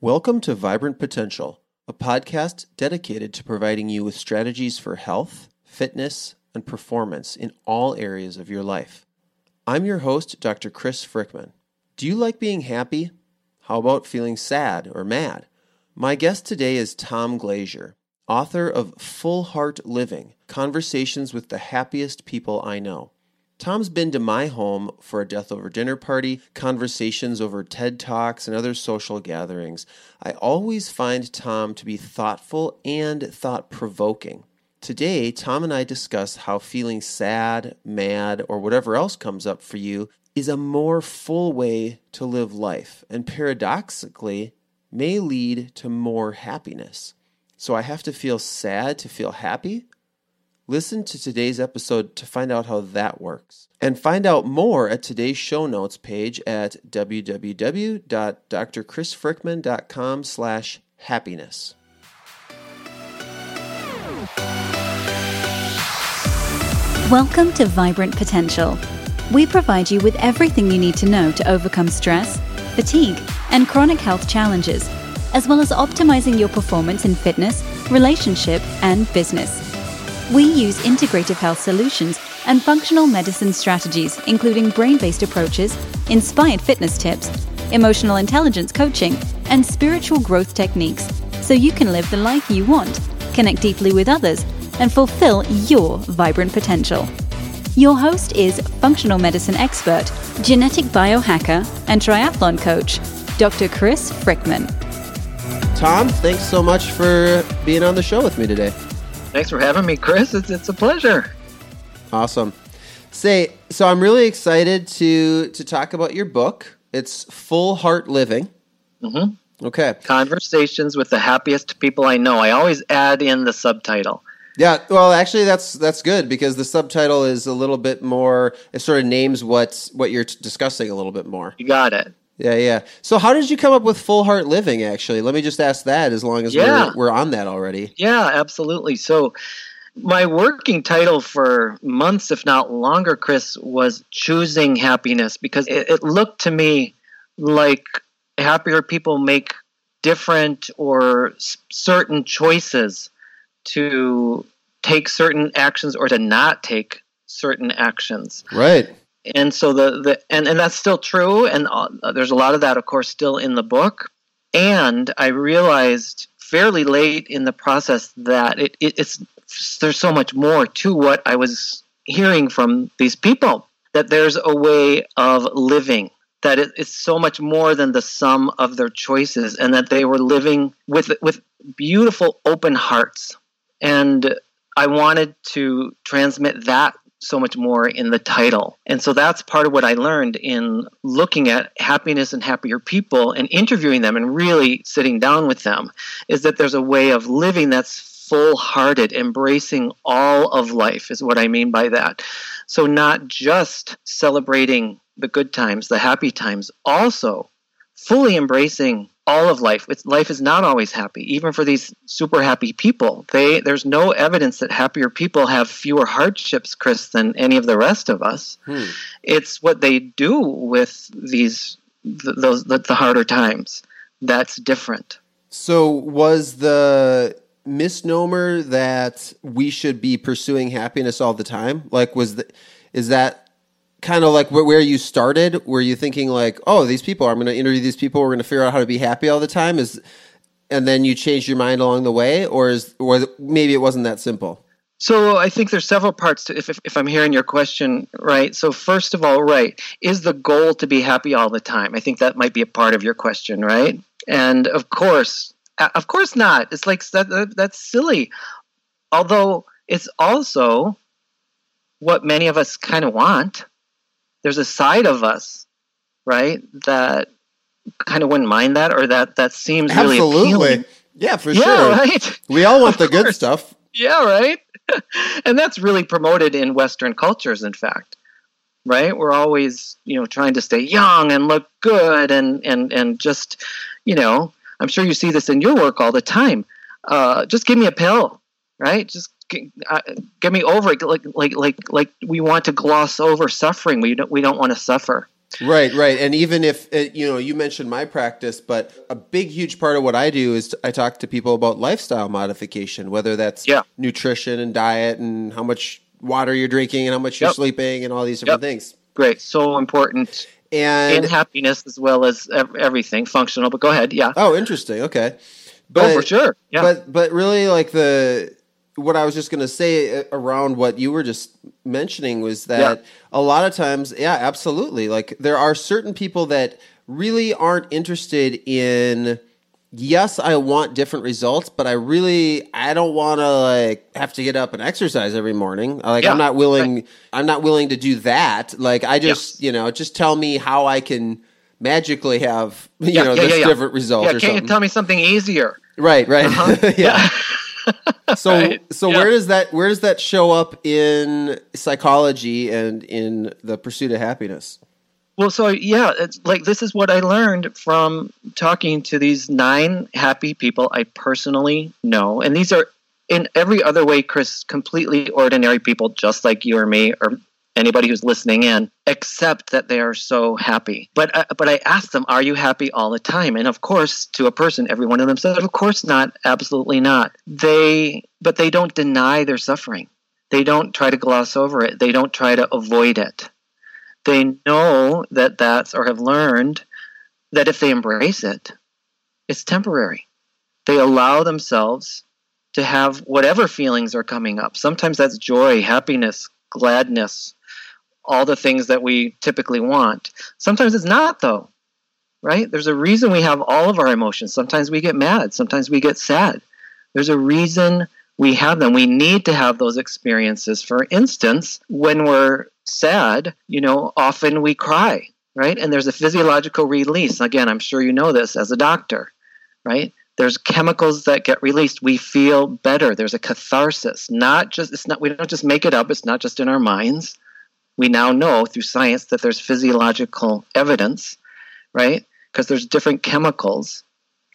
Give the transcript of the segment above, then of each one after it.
Welcome to Vibrant Potential, a podcast dedicated to providing you with strategies for health, fitness, and performance in all areas of your life. I'm your host, Dr. Chris Frickman. Do you like being happy? How about feeling sad or mad? My guest today is Tom Glazier, author of Full Heart Living Conversations with the Happiest People I Know. Tom's been to my home for a death over dinner party, conversations over TED Talks, and other social gatherings. I always find Tom to be thoughtful and thought provoking. Today, Tom and I discuss how feeling sad, mad, or whatever else comes up for you is a more full way to live life, and paradoxically, may lead to more happiness. So I have to feel sad to feel happy? Listen to today's episode to find out how that works. And find out more at today's show notes page at www.drchrisfrickman.com slash happiness. Welcome to Vibrant Potential. We provide you with everything you need to know to overcome stress, fatigue, and chronic health challenges, as well as optimizing your performance in fitness, relationship, and business. We use integrative health solutions and functional medicine strategies, including brain based approaches, inspired fitness tips, emotional intelligence coaching, and spiritual growth techniques, so you can live the life you want, connect deeply with others, and fulfill your vibrant potential. Your host is functional medicine expert, genetic biohacker, and triathlon coach, Dr. Chris Frickman. Tom, thanks so much for being on the show with me today. Thanks for having me, Chris. It's, it's a pleasure. Awesome. Say, so I'm really excited to to talk about your book. It's Full Heart Living. Mm-hmm. Okay. Conversations with the happiest people I know. I always add in the subtitle. Yeah, well, actually, that's that's good because the subtitle is a little bit more. It sort of names what what you're discussing a little bit more. You got it. Yeah, yeah. So, how did you come up with Full Heart Living? Actually, let me just ask that. As long as Yeah. we're, we're on that already. Yeah, absolutely. So, my working title for months, if not longer, Chris, was Choosing Happiness because it, it looked to me like happier people make different or s- certain choices to take certain actions or to not take certain actions. Right. And so the, the and, and that's still true and uh, there's a lot of that of course still in the book. And i realized fairly late in the process that it, it, it's there's so much more to what i was hearing from these people that there's a way of living that it, it's so much more than the sum of their choices and that they were living with with beautiful open hearts. And i wanted to transmit that so much more in the title. And so that's part of what I learned in looking at happiness and happier people and interviewing them and really sitting down with them is that there's a way of living that's full hearted, embracing all of life, is what I mean by that. So, not just celebrating the good times, the happy times, also fully embracing all of life. It's, life is not always happy, even for these super happy people. They there's no evidence that happier people have fewer hardships, Chris, than any of the rest of us. Hmm. It's what they do with these th- those the, the harder times that's different. So, was the misnomer that we should be pursuing happiness all the time? Like, was the, is that kind of like where you started? Were you thinking like, oh, these people, I'm going to interview these people, we're going to figure out how to be happy all the time? Is and then you changed your mind along the way, or is or maybe it wasn't that simple? So I think there's several parts to if, if, if I'm hearing your question right. So first of all, right, is the goal to be happy all the time? I think that might be a part of your question, right? And of course, of course not. It's like that, that- that's silly. Although it's also what many of us kind of want. There's a side of us, right, that kind of wouldn't mind that or that that seems really appealing. yeah, for Yeah, sure. right. We all want Of the good stuff. Yeah, right. and that's really promoted in Western cultures, in fact. Right? We're always, you know, trying to stay young and look good, and and and just, you know, I'm sure you see this in your work all the time. Uh, just give me a pill, right? Just get me over it. Like like like like we want to gloss over suffering. We don't we don't want to suffer. Right, right. And even if, uh, you know, you mentioned my practice, but a big, huge part of what I do is I talk to people about lifestyle modification, whether that's Yeah. nutrition and diet and how much water you're drinking and how much you're sleeping and all these different Yep. things. Great. So important And, in happiness as well as everything functional. But go ahead. Yeah. oh, interesting. Okay. oh, for sure. Yeah. But but really, like the what I was just going to say uh, around what you were just mentioning was that a lot of times, yeah, absolutely. Like there are certain people that really aren't interested in. Yes, I want different results, but I really I don't want to like have to get up and exercise every morning. Like Yeah, I'm not willing I'm not willing to do that. Like I just, Yeah. you know, just tell me how I can magically have, you Yeah, know, yeah, this yeah, yeah. different result yeah. or Can't something. you tell me something easier? Right, right. Uh-huh. yeah. So Right. so Yeah. where does that where does that show up in psychology and in the pursuit of happiness? Well, so yeah, it's like this is what I learned from talking to these nine happy people I personally know, and these are in every other way, Chris, completely ordinary people, just like you or me or anybody who's listening in, except that they are so happy. But I, but I asked them, "Are you happy all the time?" And of course, to a person, every one of them said, "Of course not, absolutely not." They but they don't deny their suffering. They don't try to gloss over it. They don't try to avoid it they know that that's or have learned that if they embrace it, it's temporary. They allow themselves to have whatever feelings are coming up. Sometimes that's joy, happiness, gladness, all the things that we typically want. Sometimes it's not, though, right? There's a reason we have all of our emotions. Sometimes we get mad, sometimes we get sad. There's a reason we have them. We need to have those experiences. For instance, when we're sad, you know, often we cry, right? And there's a physiological release. Again, I'm sure you know this as a doctor, right? There's chemicals that get released. We feel better. There's a catharsis. Not just it's not we don't just make it up. It's not just in our minds. We now know through science that there's physiological evidence, right? Because there's different chemicals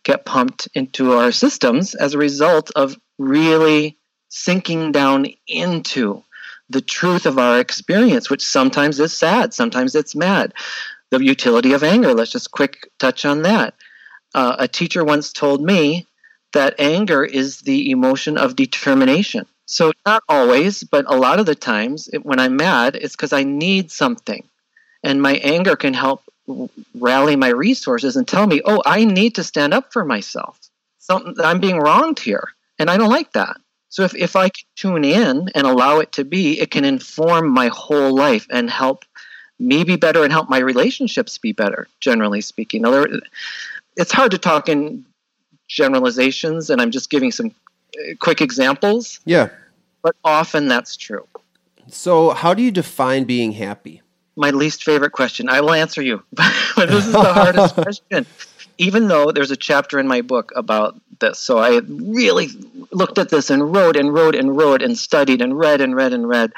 get pumped into our systems as a result of really sinking down into the truth of our experience, which sometimes is sad, sometimes it's mad. The utility of anger, let's just quick touch on that. Uh, a teacher once told me that anger is the emotion of determination. So, not always, but a lot of the times it, when I'm mad, it's because I need something. And my anger can help rally my resources and tell me, oh, I need to stand up for myself. Something I'm being wronged here, and I don't like that. So if, if I tune in and allow it to be, it can inform my whole life and help me be better and help my relationships be better, generally speaking. Now, there, it's hard to talk in generalizations, and I'm just giving some quick examples, Yeah. but often that's true. So how do you define being happy? my least favorite question. I will answer you, but this is the hardest question. Even though there's a chapter in my book about this, so I really looked at this and wrote and wrote and wrote and studied and read and read and read,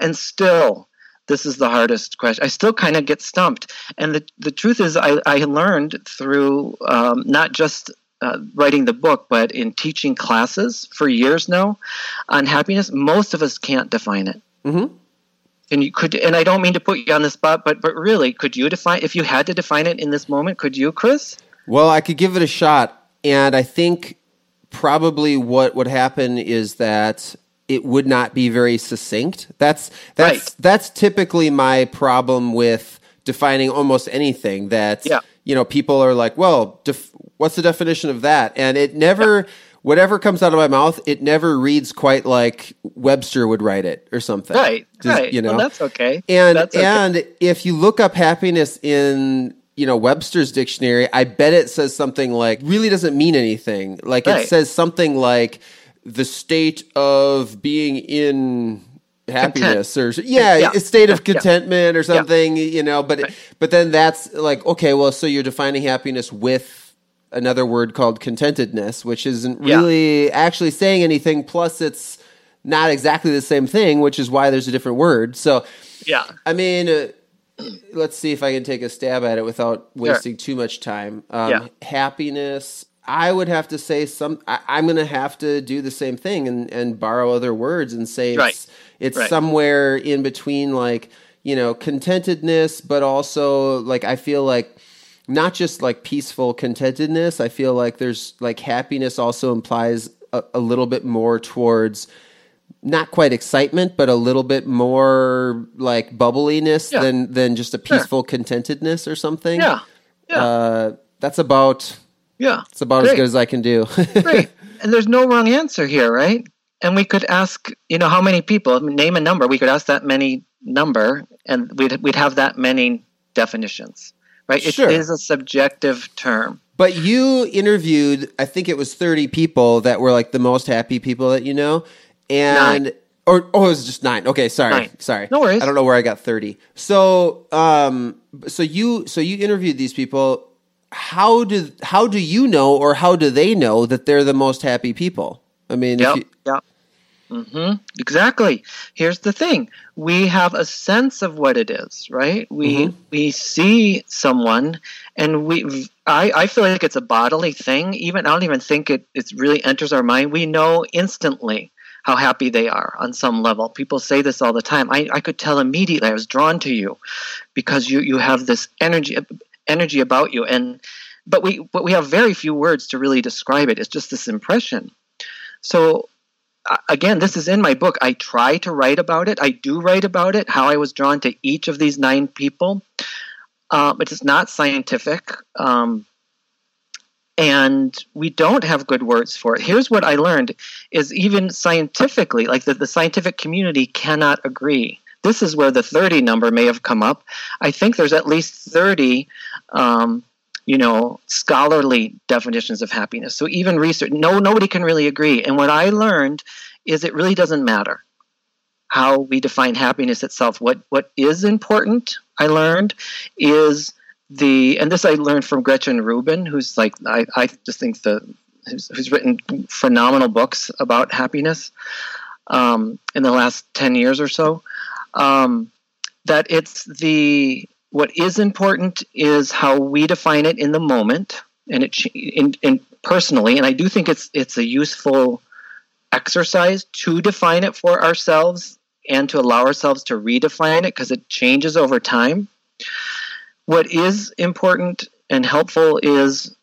and still, this is the hardest question. I still kind of get stumped. And the the truth is, I I learned through um, not just uh, writing the book, but in teaching classes for years now on happiness. Most of us can't define it. Mm-hmm. And you could, and I don't mean to put you on the spot, but but really, could you define if you had to define it in this moment? Could you, Chris? Well, I could give it a shot, and I think probably what would happen is that it would not be very succinct. That's that's Right. that's typically my problem with defining almost anything. That Yeah. You know, people are like, "Well, def- what's the definition of that?" And it never. Whatever comes out of my mouth, it never reads quite like Webster would write it or something. Right, Just, right. You know, Well, that's okay. And That's okay. and if you look up happiness in you know Webster's dictionary, I bet it says something like really doesn't mean anything. Like it says something like the state of being in happiness or yeah, Yeah. a state of Yeah. contentment or something, you know, but but then that's like okay, well so you're defining happiness with another word called contentedness, which isn't Yeah. really actually saying anything plus it's not exactly the same thing, which is why there's a different word. So yeah, I mean, uh, let's see if I can take a stab at it without wasting too much time. Um, Yeah. Happiness. I would have to say some. I, I'm going to have to do the same thing and, and borrow other words and say Right. it's it's Right. somewhere in between, like you know, contentedness, but also like I feel like not just like peaceful contentedness. I feel like there's like happiness also implies a, a little bit more towards not quite excitement, but a little bit more like bubbliness Yeah. than than just a peaceful contentedness or something. Yeah. Yeah. Uh, that's about yeah. it's about as good as I can do. Great. and there's no wrong answer here, right? And we could ask, you know, how many people, name a number. We could ask that many number and we'd, we'd have that many definitions, right? Sure. It is a subjective term. But you interviewed, I think it was 30 people that were like the most happy people that you know. And, Nine. or, oh, it was just nine. Okay. Sorry. Nine. Sorry. No worries. I don't know where I got 30. So, um, so you, so you interviewed these people. How do, how do you know, or how do they know that they're the most happy people? I mean, if Yep. you, Yep. hmm Exactly. Here's the thing: we have a sense of what it is, right? We Mhm. we see someone, and we. I, I feel like it's a bodily thing. Even I don't even think it it really enters our mind. We know instantly how happy they are on some level. People say this all the time. I, I could tell immediately. I was drawn to you because you you have this energy energy about you, and but we but we have very few words to really describe it. It's just this impression. So uh, again, this is in my book. I try to write about it. I do write about it, how I was drawn to each of these nine people. Um, it is not scientific. Um, and we don't have good words for it. Here's what I learned is even scientifically, like the, the scientific community cannot agree. This is where the 30 number may have come up. I think there's at least 30 um, you know scholarly definitions of happiness. So even research no nobody can really agree. And what i learned is it really doesn't matter how we define happiness itself. What what is important i learned is the and this i learned from gretchen rubin who's like i, I just think the who's, who's written phenomenal books about happiness um, in the last 10 years or so um, that it's the what is important is how we define it in the moment and it in, in personally and i do think it's it's a useful exercise to define it for ourselves and to allow ourselves to redefine it because it changes over time. What is important and helpful is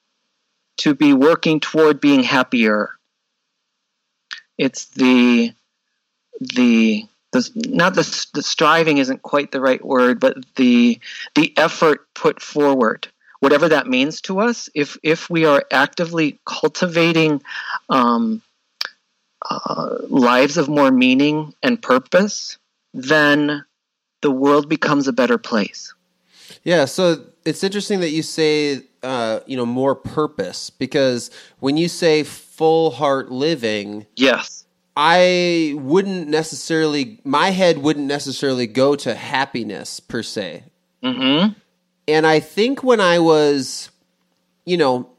to be working toward being happier. It's the the the not the, the striving isn't quite the right word but the the effort put forward whatever that means to us if if we are actively cultivating um, uh, lives of more meaning and purpose then the world becomes a better place. Yeah, so it's interesting that you say, uh, you know, more purpose because when you say full heart living, yes I wouldn't necessarily, my head wouldn't necessarily go to happiness per se. mm-hmm And I think when I was, you know,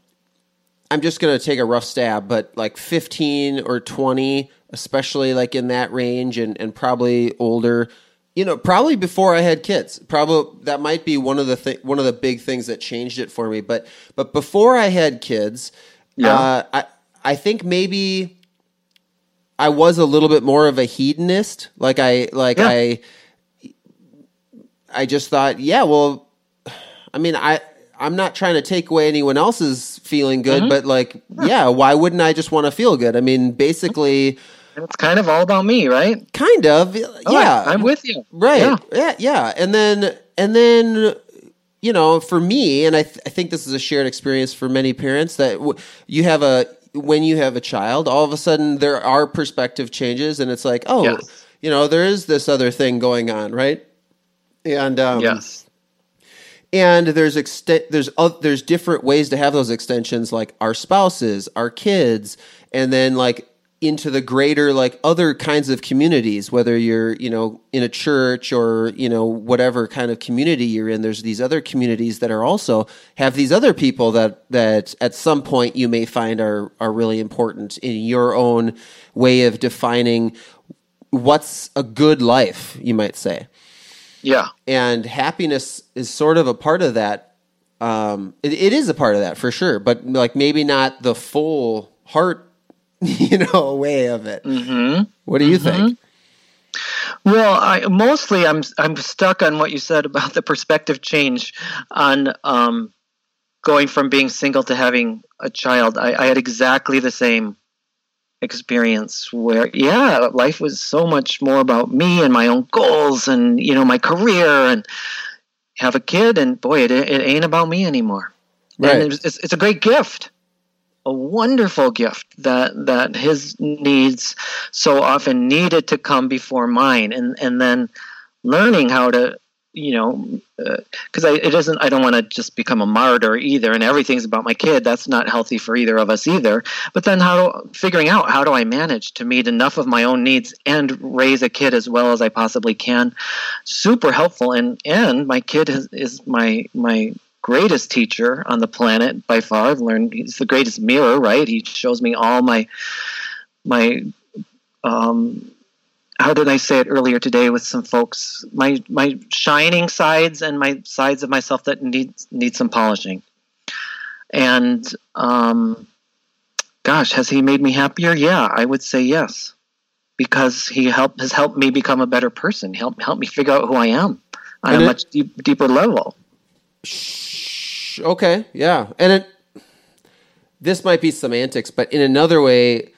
I'm just going to take a rough stab, but like 15 or 20, especially like in that range and, and probably older, you know, probably before I had kids. Probably that might be one of the th- one of the big things that changed it for me. But but before I had kids, Yeah. uh, I I think maybe I was a little bit more of a hedonist. Like I like Yeah. I I just thought, yeah, well, I mean, I I'm not trying to take away anyone else's feeling good, Mm-hmm. but like, yeah, why wouldn't I just want to feel good? I mean, basically, it's kind of all about me right kind of, Oh, yeah, i'm with you right, yeah. yeah, yeah, and then and then you know, for me, and I th- I think this is a shared experience for many parents that w- you have a when you have a child, all of a sudden there are perspective changes, and it's like, oh, Yes. you know, there is this other thing going on, right? And um, yes and there's extent there's oth- there's different ways to have those extensions like our spouses our kids and then like into the greater like other kinds of communities whether you're you know in a church or you know whatever kind of community you're in. There's these other communities that are also have these other people that that at some point you may find are are really important in your own way of defining what's a good life you might say. Yeah. And happiness is sort of a part of that. Um, it, it is a part of that for sure, but like maybe not the full heart, you know, a way of it. mm-hmm What do you think? Well, I mostly I'm I'm stuck on what you said about the perspective change on um, going from being single to having a child. I, I had exactly the same experience where yeah life was so much more about me and my own goals and you know my career and have a kid and boy it, it ain't about me anymore Right. and it's, it's, it's a great gift a wonderful gift that that his needs so often needed to come before mine. And and then learning how to you know uh, because I it isn't I don't want to just become a martyr either and everything's about my kid that's not healthy for either of us either. But then how figuring out how do I manage to meet enough of my own needs and raise a kid as well as I possibly can super helpful. And and my kid is, is my my greatest teacher on the planet by far I've learned he's the greatest mirror right he shows me all my my um how did I say it earlier today with some folks? My my shining sides and my sides of myself that need need some polishing. And um, gosh, has he made me happier? Yeah, I would say yes, because he helped has helped me become a better person. Help help me figure out who I am on And a it- much deep, deeper level. Sh- Okay, yeah, and it. This might be semantics, but in another way,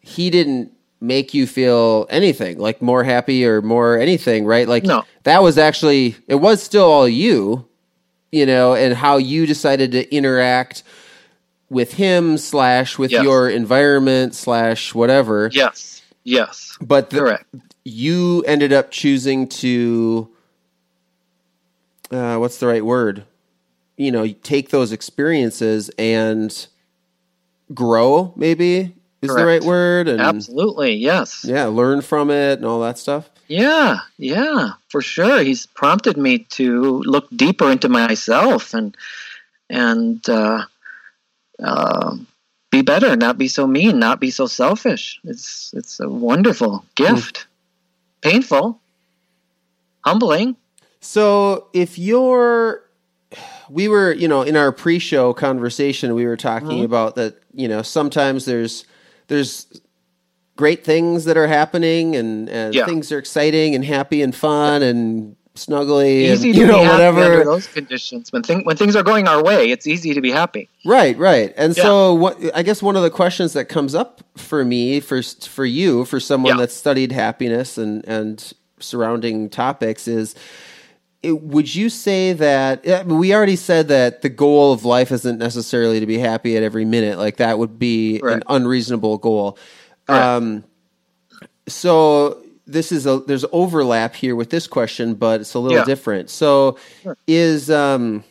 he didn't make you feel anything like more happy or more anything, right? Like No. that was actually it was still all you, you know, and how you decided to interact with him slash with Yes. your environment slash whatever. Yes, yes, But the, correct. you ended up choosing to uh, what's the right word you know take those experiences and grow maybe is the right word and Absolutely, yes. yeah learn from it and all that stuff Yeah, yeah, for sure. He's prompted me to look deeper into myself and and uh, uh, be better, not be so mean, not be so selfish. It's it's a wonderful gift. Painful, humbling. So if you're we were you know in our pre-show conversation we were talking Mm-hmm. about that you know sometimes there's there's great things that are happening and and Yeah. things are exciting and happy and fun and snuggly Easy and you know be happy under those conditions. When thing when things are going our way, it's easy to be happy. right right and Yeah. so what i guess one of the questions that comes up for me for for you for someone Yeah. that's studied happiness and and surrounding topics is it, would you say that I mean, we already said that the goal of life isn't necessarily to be happy at every minute like that would be an unreasonable goal Correct. um so this is a there's overlap here with this question but it's a little Yeah. different so is um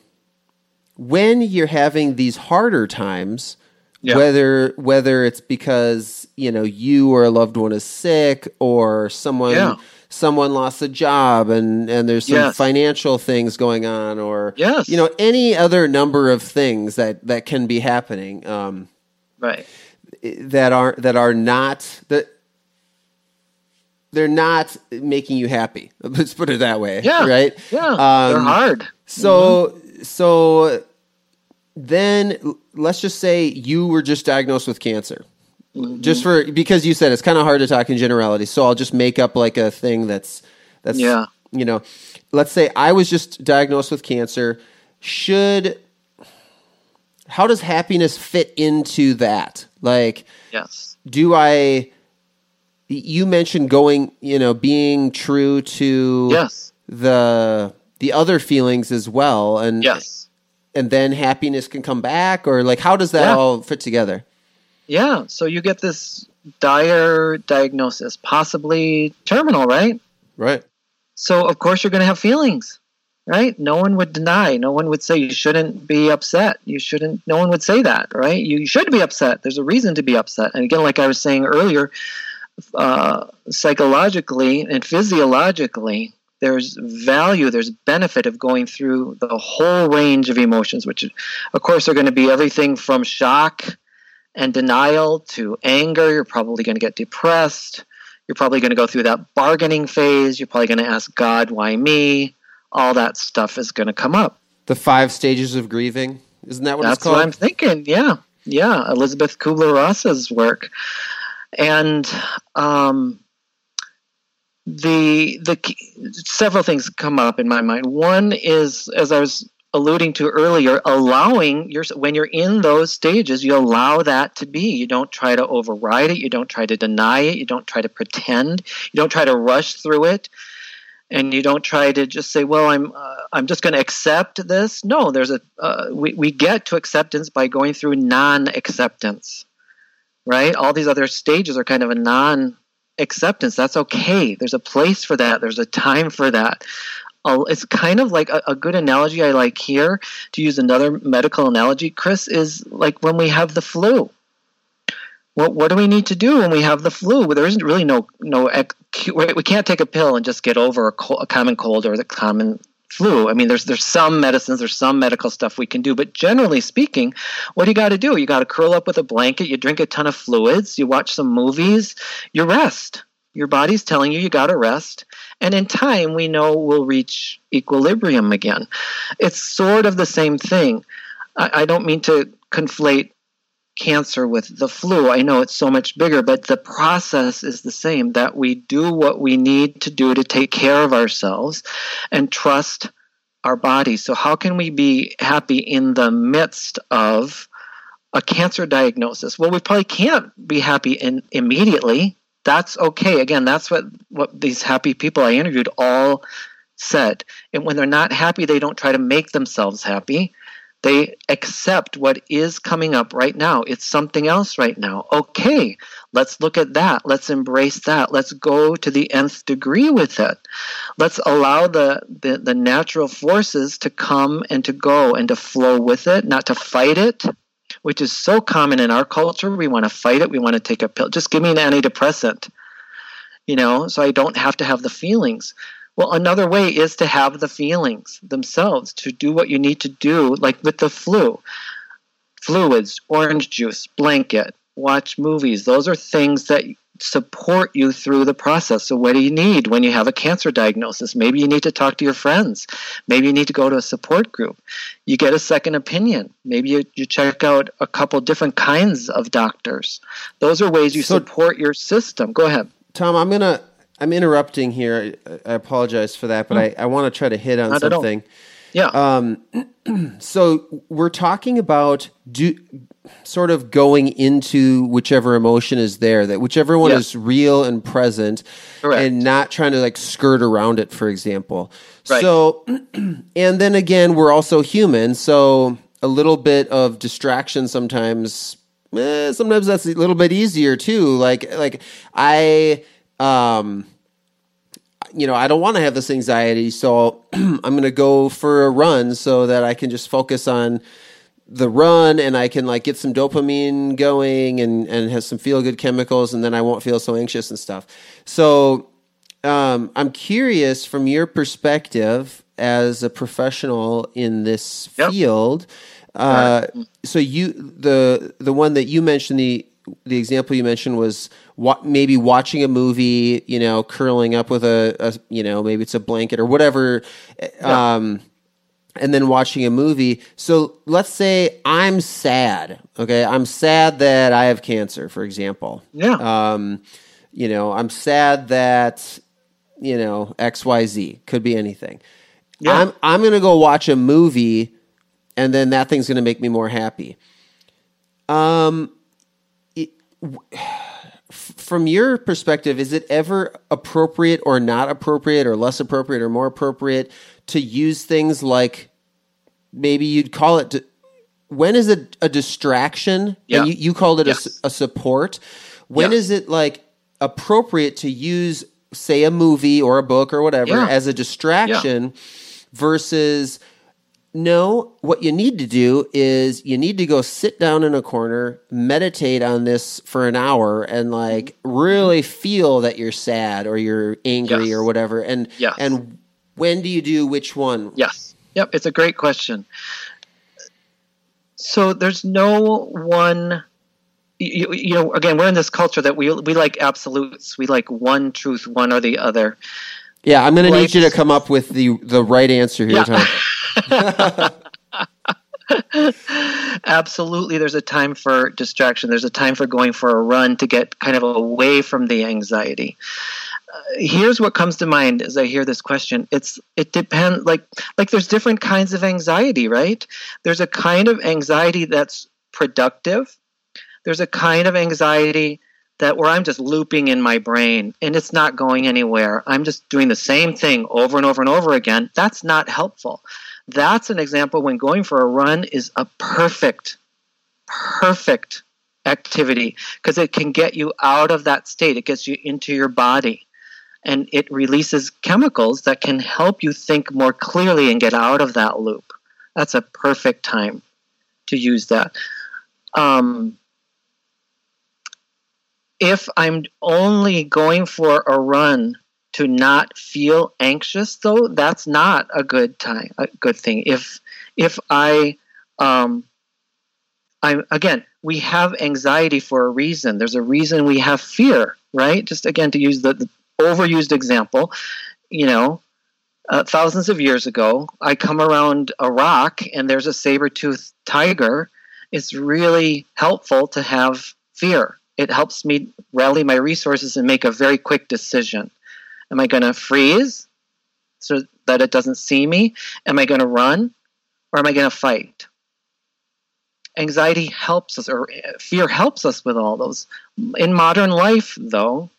when you're having these harder times Yeah. whether whether it's because you know you or a loved one is sick or someone Yeah. Someone lost a job and and there's some Yes. financial things going on or Yes. you know any other number of things that that can be happening um Right. that are that are not that they're not making you happy. Let's put it that way. Yeah. Right. Yeah. Um, they're hard. So so then let's just say you were just diagnosed with cancer. Mm-hmm. Just for because you said it's kind of hard to talk in generality, so I'll just make up like a thing that's that's Yeah. you know, let's say I was just diagnosed with cancer. Should how does happiness fit into that? Like Yes. do I you mentioned going, you know, being true to Yes. the the other feelings as well and Yes. and then happiness can come back or like how does that Yeah. all fit together? Yeah. So you get this dire diagnosis, possibly terminal, right? Right. So of course you're going to have feelings, right? No one would deny. No one would say you shouldn't be upset. You shouldn't. No one would say that, right? You should be upset. There's a reason to be upset. And again, like I was saying earlier, uh, psychologically and physiologically, there's value, there's benefit of going through the whole range of emotions, which, of course, are going to be everything from shock and denial to anger. You're probably going to get depressed. You're probably going to go through that bargaining phase. You're probably going to ask God, why me? All that stuff is going to come up. The five stages of grieving. Isn't that what That's it's called? what I'm thinking. Yeah. Yeah. Elisabeth Kubler Ross's work. And um, the the several things come up in my mind. One is as I was alluding to earlier, allowing your when you're in those stages, you allow that to be. You don't try to override it. You don't try to deny it. You don't try to pretend. You don't try to rush through it, and you don't try to just say, "Well, I'm uh, I'm just going to accept this." No, there's a uh, we we get to acceptance by going through non-acceptance, right? All these other stages are kind of a non acceptance. That's okay. There's a place for that. There's a time for that. Oh, it's kind of like a, a, good analogy I like here to use another medical analogy, Chris, is like when we have the flu. What, what do we need to do when we have the flu? Well, there isn't really no no we can't take a pill and just get over a, a common cold or the common flu. I mean, there's there's some medicines, there's some medical stuff we can do, but generally speaking, what do you got to do? You got to curl up with a blanket, you drink a ton of fluids, you watch some movies, you rest. Your body's telling you you got to rest, and in time, we know we'll reach equilibrium again. It's sort of the same thing. I, I don't mean to conflate cancer with the flu. I know it's so much bigger, but the process is the same that we do what we need to do to take care of ourselves and trust our body. So, how can we be happy in the midst of a cancer diagnosis? Well, we probably can't be happy in, immediately. That's okay. Again, that's what, what these happy people I interviewed all said. And when they're not happy, they don't try to make themselves happy. They accept what is coming up right now. It's something else right now. Okay, let's look at that. Let's embrace that. Let's go to the nth degree with it. Let's allow the, the, the natural forces to come and to go and to flow with it, not to fight it, which is so common in our culture. We want to fight it. We want to take a pill. Just give me an antidepressant, you know, so I don't have to have the feelings. Well, another way is to have the feelings themselves, to do what you need to do, like with the flu. Fluids, orange juice, blanket, watch movies. Those are things that support you through the process. So, what do you need when you have a cancer diagnosis? Maybe you need to talk to your friends. Maybe you need to go to a support group. You get a second opinion. Maybe you, you check out a couple different kinds of doctors. Those are ways you so, support your system. Go ahead. Tom, I'm going to I'm interrupting here. I apologize for that, but hmm. I, I want to try to hit on Not something. Yeah. Um, so we're talking about do sort of going into whichever emotion is there, that whichever one is real and present, Correct. and not trying to like skirt around it, for example. Right. So, and then again, we're also human, so a little bit of distraction sometimes. Eh, sometimes that's a little bit easier too. Like, like I um, you know, I don't want to have this anxiety, so I'm going to go for a run so that I can just focus on the run and I can like get some dopamine going and and have some feel good chemicals and then I won't feel so anxious and stuff. So um, I'm curious from your perspective as a professional in this yep. field. Uh, so you the the one that you mentioned the the example you mentioned was wa- maybe watching a movie, you know, curling up with a, a, you know, maybe it's a blanket or whatever, yeah. um, and then watching a movie. So let's say I'm sad. Okay, I'm sad that I have cancer, for example. Yeah. Um, you know, I'm sad that you know X Y Z could be anything. Yeah. I'm I'm gonna go watch a movie, and then that thing's gonna make me more happy. Um from your perspective, is it ever appropriate or not appropriate or less appropriate or more appropriate to use things like maybe you'd call it when is it a distraction? Yeah. You, you, called it yes. a, a, support. When yeah. is it like appropriate to use, say, a movie or a book or whatever yeah. as a distraction versus no, what you need to do is you need to go sit down in a corner, meditate on this for an hour, and like really feel that you're sad or you're angry yes. or whatever. And yes. and when do you do which one? Yes. Yep. It's a great question. So there's no one. You, you know, again, we're in this culture that we we like absolutes. We like one truth, one or the other. Yeah, I'm going to need you to come up with the the right answer here, yeah. Tom. Absolutely, there's a time for distraction. There's a time for going for a run to get kind of away from the anxiety. Uh, here's what comes to mind as I hear this question. It's it depends like like there's different kinds of anxiety, right? There's a kind of anxiety that's productive. There's a kind of anxiety that where I'm just looping in my brain and it's not going anywhere. I'm just doing the same thing over and over and over again. That's not helpful. That's an example when going for a run is a perfect, perfect activity because it can get you out of that state. It gets you into your body and it releases chemicals that can help you think more clearly and get out of that loop. That's a perfect time to use that. Um, if I'm only going for a run to not feel anxious, though, that's not a good time, a good thing. If if I, um, I'm again, we have anxiety for a reason. There's a reason we have fear, right? Just again to use the, the overused example, you know, uh, thousands of years ago, I come around a rock and there's a saber-toothed tiger. It's really helpful to have fear it helps me rally my resources and make a very quick decision. Am I going to freeze so that it doesn't see me? Am I going to run or am I going to fight? Anxiety helps us, or fear helps us with all those. In modern life, though,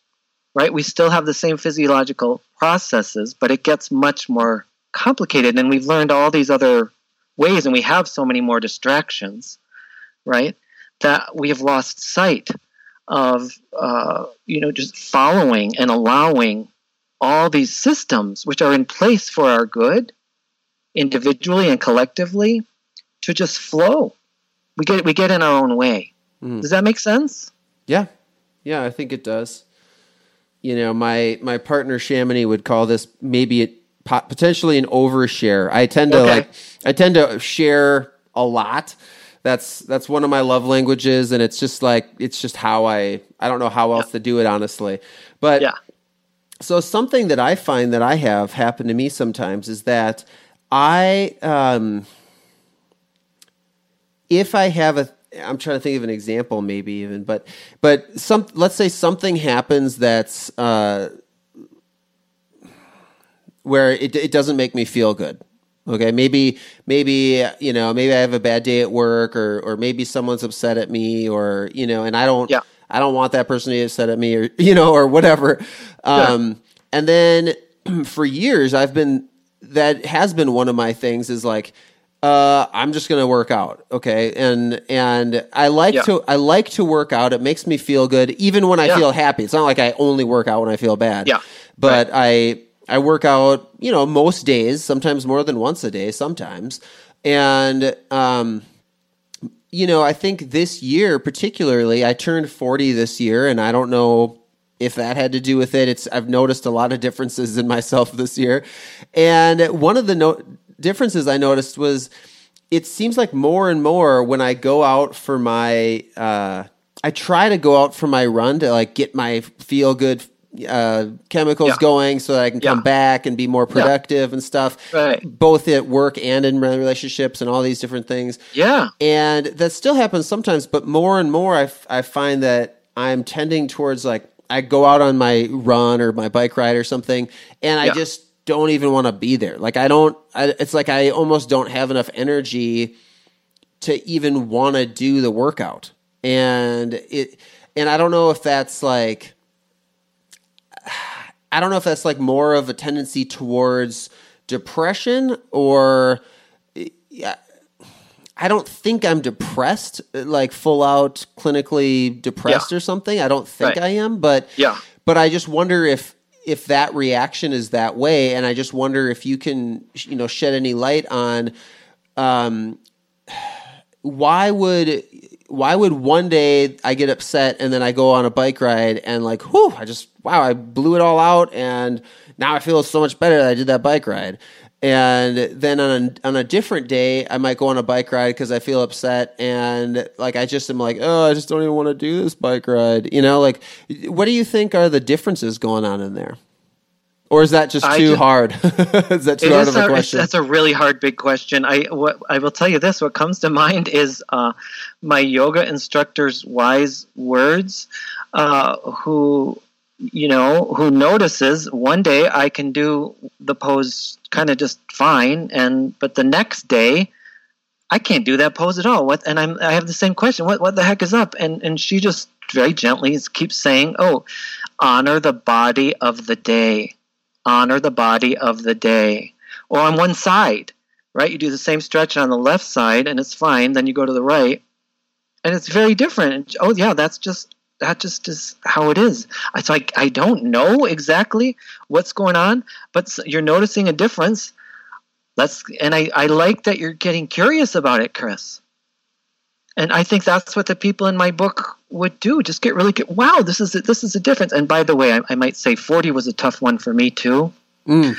right, we still have the same physiological processes, but it gets much more complicated. And we've learned all these other ways, and we have so many more distractions, right, that we have lost sight of uh, you know just following and allowing all these systems which are in place for our good individually and collectively to just flow. We get we get in our own way. Mm. does that make sense? Yeah. Yeah i think it does. You know my my partner Shamini would call this maybe it potentially an overshare. I tend to okay. like i tend to share a lot. That's that's one of my love languages and it's just like it's just how i i don't know how else yeah. to do it honestly. But yeah so something that i find that i have happen to me sometimes is that i um if i have a i'm trying to think of an example maybe even but but some let's say something happens that's uh where it, it doesn't make me feel good Okay, maybe maybe you know maybe I have a bad day at work, or or maybe someone's upset at me, or you know, and I don't yeah. I don't want that person to be upset at me, or you know, or whatever. Um, And then for years, I've been that has been one of my things is like uh, I'm just going to work out, okay? And and I like yeah. to I like to work out. It makes me feel good, even when I yeah. feel happy. It's not like I only work out when I feel bad. Yeah, but right. I I work out, you know, most days, sometimes more than once a day, sometimes. And, um, you know, I think this year particularly, I turned 40 this year, and I don't know if that had to do with it. It's I've noticed a lot of differences in myself this year, and one of the no- differences I noticed was it seems like more and more when I go out for my. Uh, I try to go out for my run to like get my feel good uh, chemicals yeah. going so that I can come yeah. back and be more productive yeah. and stuff. Right. Both at work and in relationships and all these different things. Yeah. And that still happens sometimes, but more and more I, f- I find that I'm tending towards like, I go out on my run or my bike ride or something, and I just don't even want to be there. Like, I don't, I, it's like I almost don't have enough energy to even want to do the workout. And it, and I don't know if that's like, I don't know if that's like more of a tendency towards depression or yeah, I don't think I'm depressed, like full out clinically depressed yeah. or something. I don't think right. I am, but yeah. But I just wonder if if that reaction is that way, and I just wonder if you can you know shed any light on um, why would why would one day I get upset and then I go on a bike ride and like, whew, I just wow, I blew it all out and now I feel so much better that I did that bike ride. And then on a, on a different day, I might go on a bike ride because I feel upset and like I just am like, oh, I just don't even want to do this bike ride. You know, like, what do you think are the differences going on in there? Or is that just too just, hard? is that too hard of a question? That's a really hard, big question. I what I will tell you this: what comes to mind is uh, my yoga instructor's wise words, uh, who you know, who notices one day I can do the pose kind of just fine, and but the next day I can't do that pose at all. What? And I'm I have the same question. What what the heck is up? And and she just very gently keeps saying, "Oh, honor the body of the day, honor the body of the day." Or on one side, right? You do the same stretch on the left side, and it's fine. Then you go to the right, and it's very different. Oh yeah, that's just that just is how it is. It's like I don't know exactly what's going on, but you're noticing a difference. Let's and I, I like that you're getting curious about it, Chris. And I think that's what the people in my book would do. Just get really wow, this is a, this is a difference. And by the way, I, I might say 40 was a tough one for me too. Mm.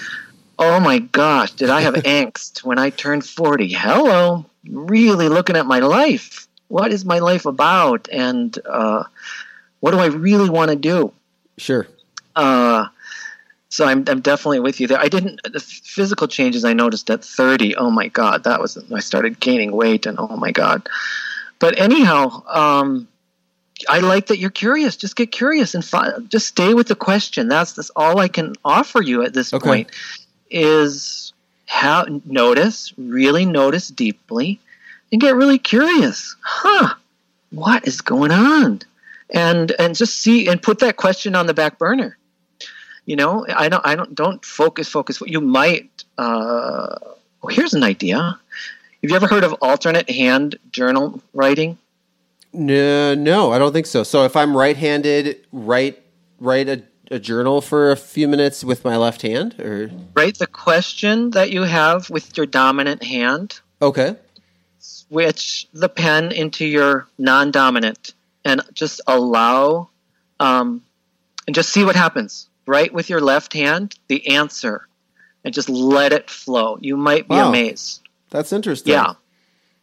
Oh my gosh, did I have angst when I turned 40? Hello, really looking at my life. What is my life about? And uh, what do I really want to do? Sure. Uh, so I'm, I'm definitely with you there. I didn't the physical changes I noticed at 30. Oh my god, that was I started gaining weight and oh my god. But anyhow, um, I like that you're curious. Just get curious and just stay with the question. That's that's all I can offer you at this okay. point. Is how notice, really notice deeply, and get really curious. Huh? What is going on? and and just see and put that question on the back burner you know i don't i don't don't focus focus you might uh well, here's an idea have you ever heard of alternate hand journal writing no no i don't think so so if i'm right-handed write write a, a journal for a few minutes with my left hand or write the question that you have with your dominant hand okay switch the pen into your non-dominant and just allow um, and just see what happens. Right with your left hand, the answer, and just let it flow. You might be wow. amazed. That's interesting. Yeah.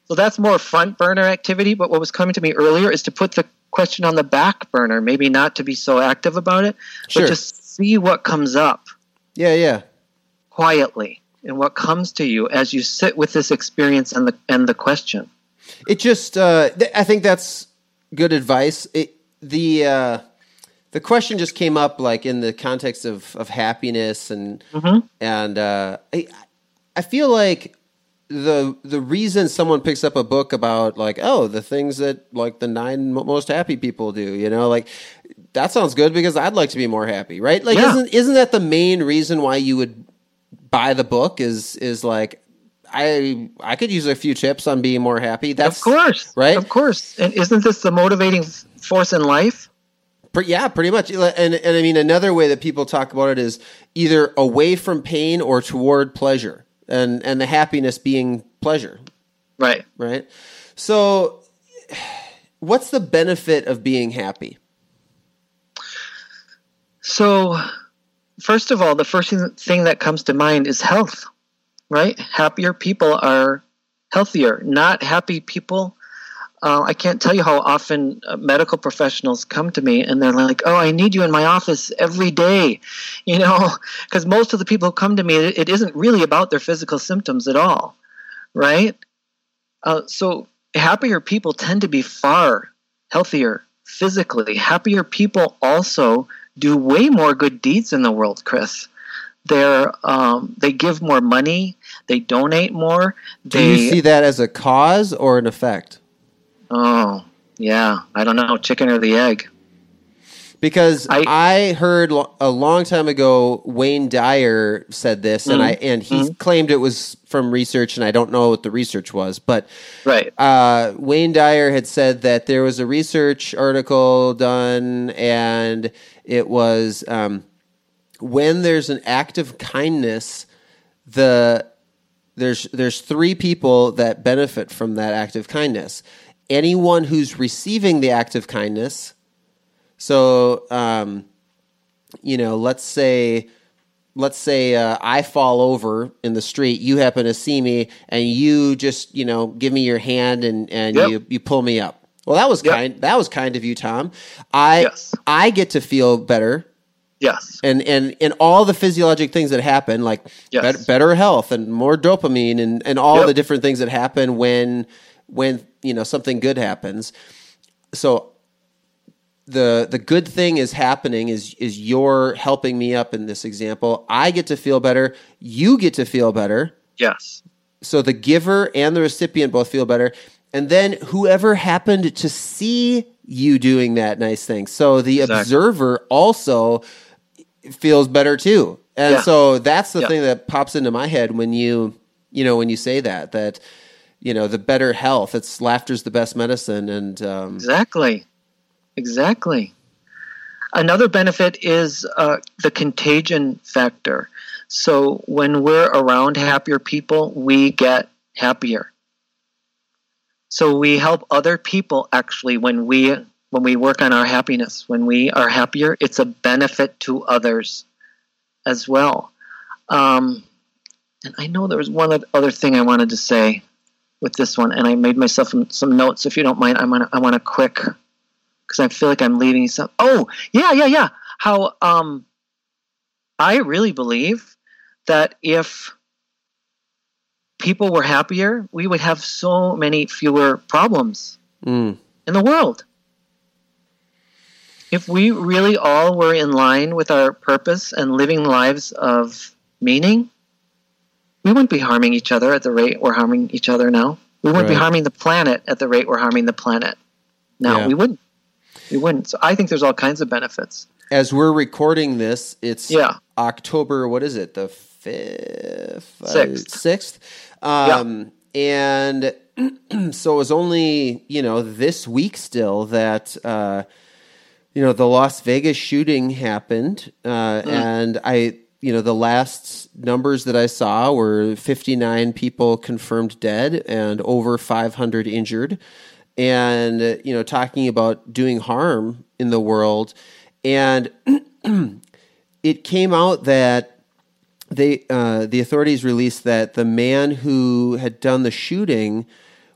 So that's more front burner activity. But what was coming to me earlier is to put the question on the back burner. Maybe not to be so active about it, sure. but just see what comes up. Yeah, yeah. Quietly, and what comes to you as you sit with this experience and the and the question. It just, uh, th- I think that's good advice. It, the uh, the question just came up like in the context of of happiness and mm-hmm. and uh, I I feel like the the reason someone picks up a book about like oh the things that like the nine most happy people do you know like that sounds good because I'd like to be more happy right like yeah. isn't isn't that the main reason why you would buy the book is is like I I could use a few tips on being more happy. That's of course, right? Of course. And isn't this the motivating force in life? Yeah, pretty much. And and I mean another way that people talk about it is either away from pain or toward pleasure, and and the happiness being pleasure. Right. Right. So, what's the benefit of being happy? So, first of all, the first thing that comes to mind is health right? Happier people are healthier. Not happy people. Uh, I can't tell you how often uh, medical professionals come to me and they're like, "Oh, I need you in my office every day," you know, because most of the people who come to me, it, it isn't really about their physical symptoms at all, right? Uh, so happier people tend to be far healthier physically. Happier people also do way more good deeds in the world, Chris. They're um, they give more money. They donate more. Do you see that as a cause or an effect? Oh yeah, I don't know, chicken or the egg. Because I, I heard a long time ago Wayne Dyer said this, mm-hmm. and I and he mm-hmm. claimed it was from research, and I don't know what the research was, but right. Uh, Wayne Dyer had said that there was a research article done, and it was um, when there's an act of kindness, the there's there's three people that benefit from that act of kindness. Anyone who's receiving the act of kindness. So, um, you know, let's say let's say uh, I fall over in the street, you happen to see me, and you just you know give me your hand and and yep. you you pull me up. Well, that was yep. kind. That was kind of you, Tom. I yes. I get to feel better Yes. And and and all the physiologic things that happen, like yes. better, better, health and more dopamine and, and all yep. the different things that happen when when you know something good happens. So the the good thing is happening is is you're helping me up in this example. I get to feel better. You get to feel better. Yes. So the giver and the recipient both feel better. And then whoever happened to see you doing that nice thing. So the Exactly. observer also feels better too. And Yeah. so that's the Yeah. thing that pops into my head when you you know when you say that that you know the better health it's laughter's the best medicine and um, Exactly. Exactly. Another benefit is uh, the contagion factor. So when we're around happier people, we get happier. So we help other people actually when we when we work on our happiness. When we are happier, it's a benefit to others as well. Um, and I know there was one other thing I wanted to say with this one, and I made myself some, some notes. If you don't mind, I want I want a quick because I feel like I'm leaving some. Oh, yeah, yeah, yeah. How um, I really believe that if people were happier, we would have so many fewer problems mm, in the world. If we really all were in line with our purpose and living lives of meaning, we wouldn't be harming each other at the rate we're harming each other now. We wouldn't be harming the planet at the rate we're harming the planet now. Yeah. We wouldn't. We wouldn't. So I think there's all kinds of benefits. as we're recording this it's Yeah. october what is it the fifth uh, Sixth. sixth um and so it was only you know this week still that uh you know the las vegas shooting happened uh and i you know the last numbers that i saw were 59 people confirmed dead and over 500 injured and you know talking about doing harm in the world and it came out that they uh, the authorities released that the man who had done the shooting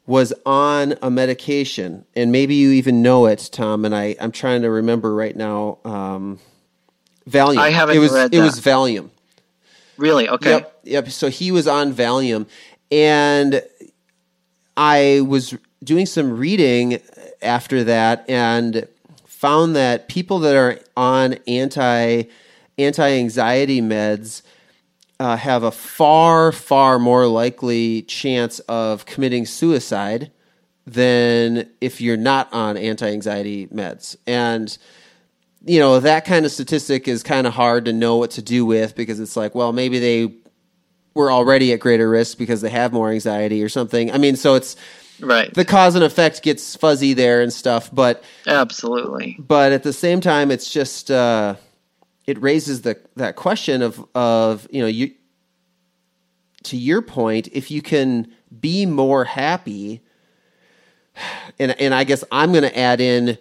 was on a medication, and maybe you even know it, Tom. And I I'm trying to remember right now. Um, Valium. I haven't It was read it was Valium. Really? Okay. Yep, yep. So he was on Valium, and I was doing some reading after that and found that people that are on anti anti anxiety meds uh, have a far far more likely chance of committing suicide than if you're not on anti anxiety meds and you know that kind of statistic is kind of hard to know what to do with because it's like well maybe they were already at greater risk because they have more anxiety or something i mean so it's Right. the cause and effect gets fuzzy there and stuff but Absolutely. but at the same time it's just uh it raises the that question of of you know you to your point if you can be more happy and and I guess I'm going to add in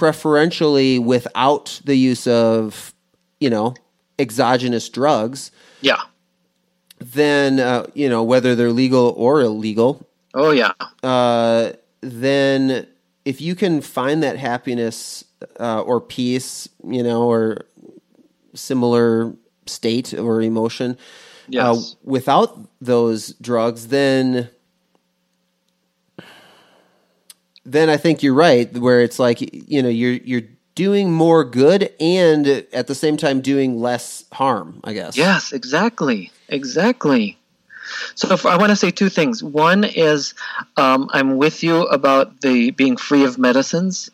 preferentially without the use of you know exogenous drugs Yeah. then uh, you know whether they're legal or illegal Oh yeah. uh, then if you can find that happiness uh, or peace, you know, or similar state or emotion Yes. uh, without those drugs, then then I think you're right. Where it's like you know you're you're doing more good and at the same time doing less harm. I guess. Yes, exactly, exactly. So I want to say two things. One is um, I'm with you about the being free of medicines,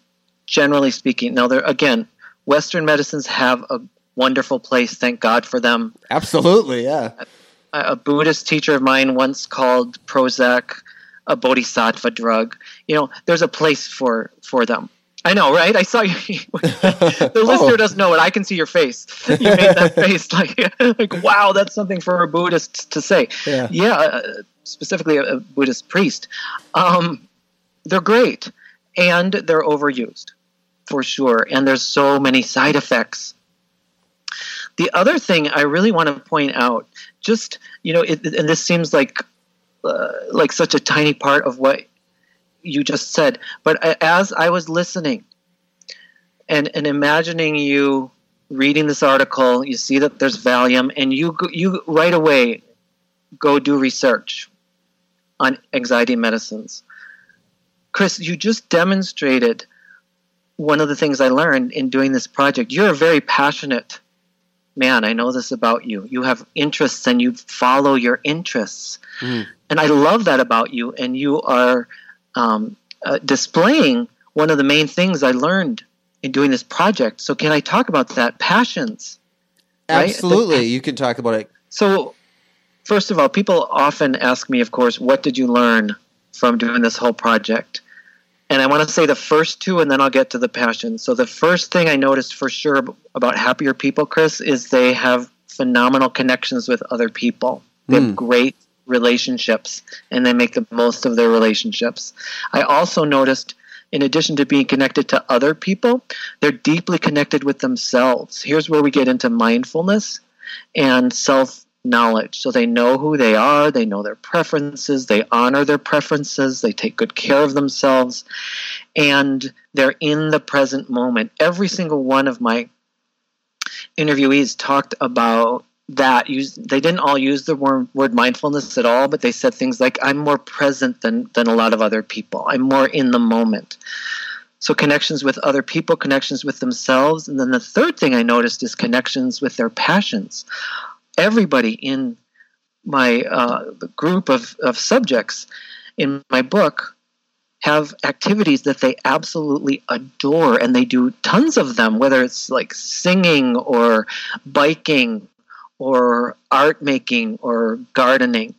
generally speaking. Now, there again, Western medicines have a wonderful place. Thank God for them. Absolutely. Yeah. A, a Buddhist teacher of mine once called Prozac a bodhisattva drug. You know, there's a place for for them. I know, right? I saw you. the Oh. listener doesn't know it. I can see your face. You made that face, like, like, wow, that's something for a Buddhist to say. Yeah. uh, specifically a, a Buddhist priest. Um, they're great, and they're overused, for sure. And there's so many side effects. The other thing I really want to point out, just you know, it, and this seems like uh, like such a tiny part of what you just said, but as I was listening and and imagining you reading this article, you see that there's Valium, and you you right away go do research on anxiety medicines. Chris, you just demonstrated one of the things I learned in doing this project, you're a very passionate man. I know this about you. You have interests and you follow your interests. Mm. And I love that about you. And you are um, uh, displaying one of the main things I learned in doing this project. So, can I talk about that? Passions. Absolutely. Right? The, you can talk about it. So, first of all, people often ask me, of course, what did you learn from doing this whole project? And I want to say the first two, and then I'll get to the passion. So, the first thing I noticed for sure about happier people, Chris, is they have phenomenal connections with other people. They mm. have hmm. great relationships, and they make the most of their relationships. I also noticed, in addition to being connected to other people, they're deeply connected with themselves. Here's where we get into mindfulness and self knowledge. So they know who they are, they know their preferences, they honor their preferences, they take good care of themselves, and they're in the present moment. Every single one of my interviewees talked about that they didn't all use the word mindfulness at all but they said things like i'm more present than than a lot of other people i'm more in the moment so connections with other people connections with themselves and then the third thing i noticed is connections with their passions everybody in my uh, group of, of subjects in my book have activities that they absolutely adore and they do tons of them whether it's like singing or biking or art making or gardening.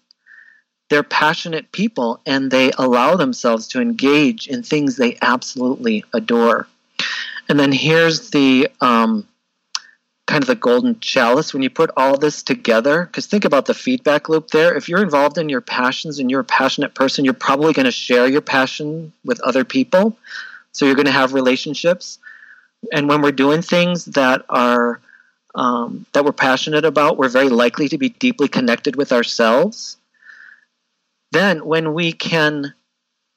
They're passionate people and they allow themselves to engage in things they absolutely adore. And then here's the um, kind of the golden chalice when you put all this together? Because think about the feedback loop there. If you're involved in your passions and you're a passionate person you're probably going to share your passion with other people. So you're going to have relationships. And when we're doing things that are um, that we're passionate about we're very likely to be deeply connected with ourselves. Then when we can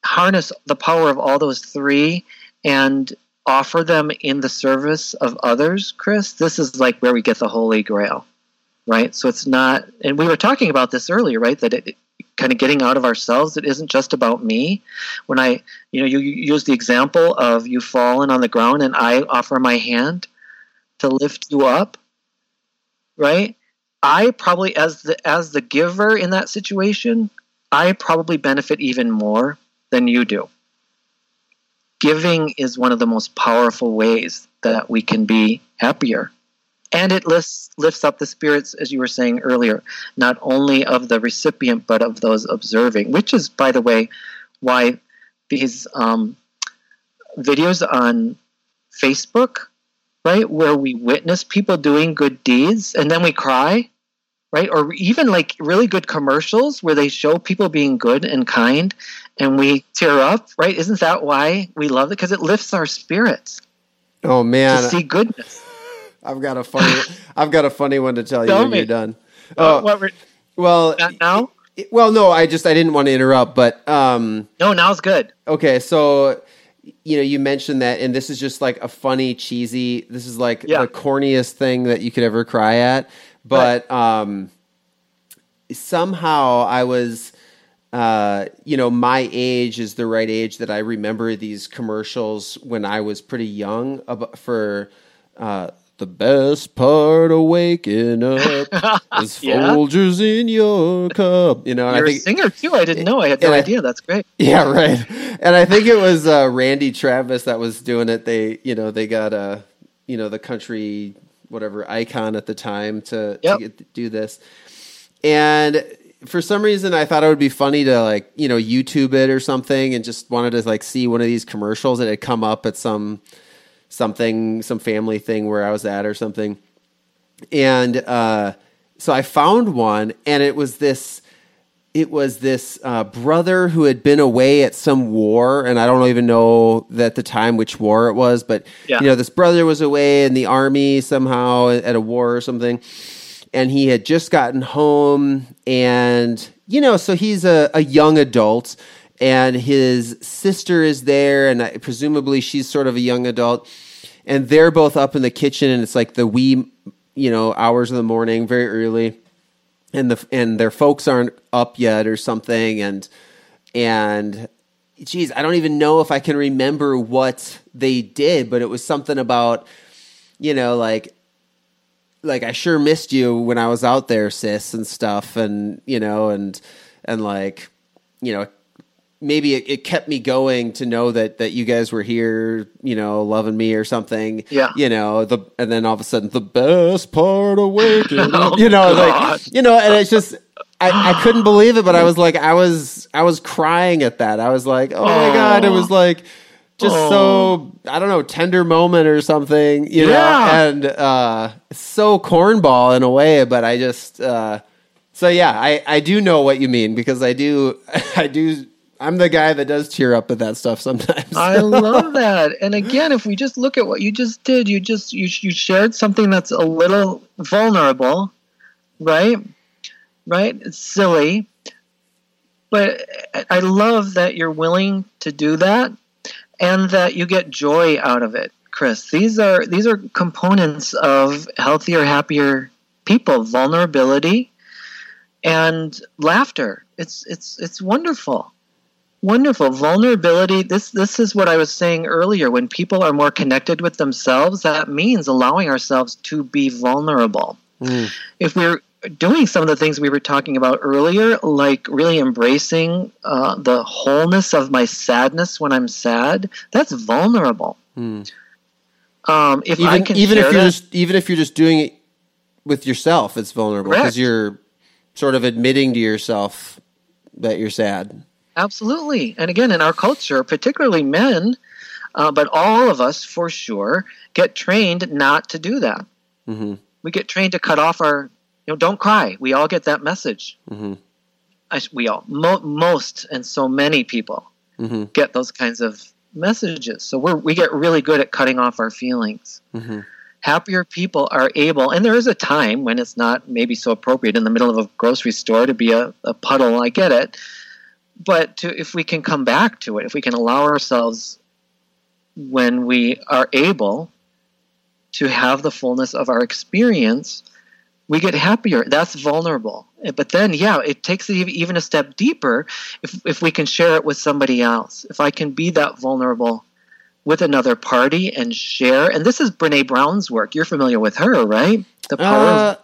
harness the power of all those three and offer them in the service of others, Chris, this is like where we get the holy grail, right? So it's not, and we were talking about this earlier, right? That it, kind of getting out of ourselves. It isn't just about me. When I, you know, you, you use the example of you fallen on the ground and I offer my hand to lift you up, right? I probably, as the as the giver in that situation, I probably benefit even more than you do giving is one of the most powerful ways that we can be happier. And it lifts, lifts up the spirits, as you were saying earlier, not only of the recipient, but of those observing, which is, by the way, why these um, videos on Facebook, right, where we witness people doing good deeds and then we cry, right? Or even like really good commercials where they show people being good and kind and we tear up, right? Isn't that why we love it? Because it lifts our spirits. Oh man, to see goodness. I've got a funny. I've got a funny one to tell you when me. you're done. Uh, oh, what well, now. Well, no, I just I didn't want to interrupt, but um, no, now's good. Okay, so you know, you mentioned that, and this is just like a funny, cheesy. This is like yeah. the corniest thing that you could ever cry at, but right. um, somehow I was uh, you know, my age is the right age that I remember these commercials when I was pretty young for uh, the best part of waking up is yeah. In your cup. You know, you're I think, a singer too. I didn't know. I had no idea. That's great. Yeah, right. And I think it was uh, Randy Travis that was doing it. They, you know, they got a, uh, you know, the country whatever icon at the time to, yep. to get, do this, and for some reason I thought it would be funny to like you know YouTube it or something, and just wanted to like see one of these commercials that had come up at some something some family thing where I was at or something, and uh, so I found one, and it was this. It was this uh, brother who had been away at some war, and I don't even know at the time which war it was, but yeah. you know, this brother was away in the army somehow at a war or something, and he had just gotten home and you know so he's a, a young adult and his sister is there and I, presumably she's sort of a young adult and they're both up in the kitchen and it's like the wee you know hours of the morning very early and the and their folks aren't up yet or something and and geez, I don't even know if I can remember what they did, but it was something about, you know, like, like I sure missed you when I was out there, sis, and stuff, and you know, and and like, you know, maybe it, it, kept me going to know that that you guys were here, you know, loving me or something. Yeah. You know, the and then all of a sudden the best part of waking Oh, you know, God. like you know, and it's just I, I couldn't believe it, but I was like I was I was crying at that. I was like, Oh my god, it was like just so I don't know, tender moment or something, you know, and uh so cornball in a way, but I just uh so yeah, I, I do know what you mean because I do I do I'm the guy that does tear up at that stuff sometimes. I love that. And again, if we just look at what you just did, you just you you shared something that's a little vulnerable, right? Right? It's silly. But I- I love that you're willing to do that and that you get joy out of it, Chris. These are these are components of healthier, happier people, vulnerability and laughter. It's it's it's wonderful wonderful vulnerability this this is what i was saying earlier when people are more connected with themselves that means allowing ourselves to be vulnerable Mm. if we're doing some of the things we were talking about earlier like really embracing uh, the wholeness of my sadness when i'm sad that's vulnerable Mm. um, if i even can even if you're that- just even if you're just doing it with yourself, it's vulnerable because you're sort of admitting to yourself that you're sad. Absolutely. And again, in our culture, particularly men, uh, but all of us for sure, get trained not to do that. hmm We get trained to cut off our, you know, don't cry. We all get that message. hmm I, we all, mo- most, and so many people hmm get those kinds of messages. So we're, we get really good at cutting off our feelings. hmm Happier people are able, and there is a time when it's not maybe so appropriate in the middle of a grocery store to be a, a puddle. I get it. But to, if we can come back to it, if we can allow ourselves when we are able to have the fullness of our experience, we get happier. That's vulnerable. But then, yeah, it takes it even a step deeper if, if we can share it with somebody else. If I can be that vulnerable with another party and share. And this is Brene Brown's work. You're familiar with her, right? The power of Uh,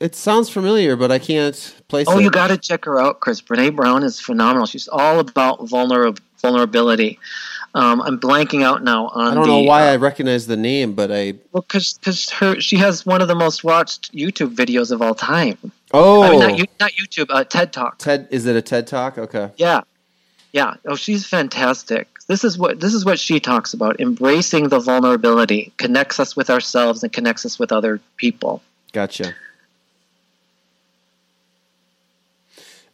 it sounds familiar, but I can't place it. Oh, it. you got to check her out, Chris. Brene Brown is phenomenal. She's all about vulner- vulnerability. Um, I'm blanking out now on I don't the, know why uh, I recognize the name, but I well, because her she has one of the most watched YouTube videos of all time. oh I mean, not, not YouTube, uh, TED Talk. TED is it a TED talk? Okay. Yeah, yeah. Oh, she's fantastic. This is what this is what she talks about. Embracing the vulnerability connects us with ourselves and connects us with other people. Gotcha.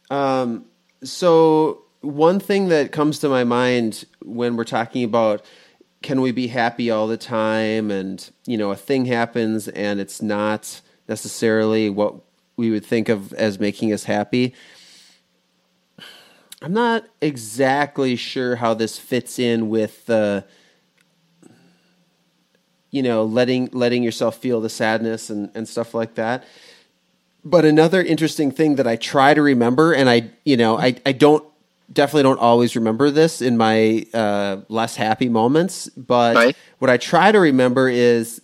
Um, so one thing that comes to my mind when we're talking about can we be happy all the time? And you know a thing happens and it's not necessarily what we would think of as making us happy. I'm not exactly sure how this fits in with the you know letting letting yourself feel the sadness and, and stuff like that but another interesting thing that i try to remember and i you know i, I don't definitely don't always remember this in my uh, less happy moments but Right. what i try to remember is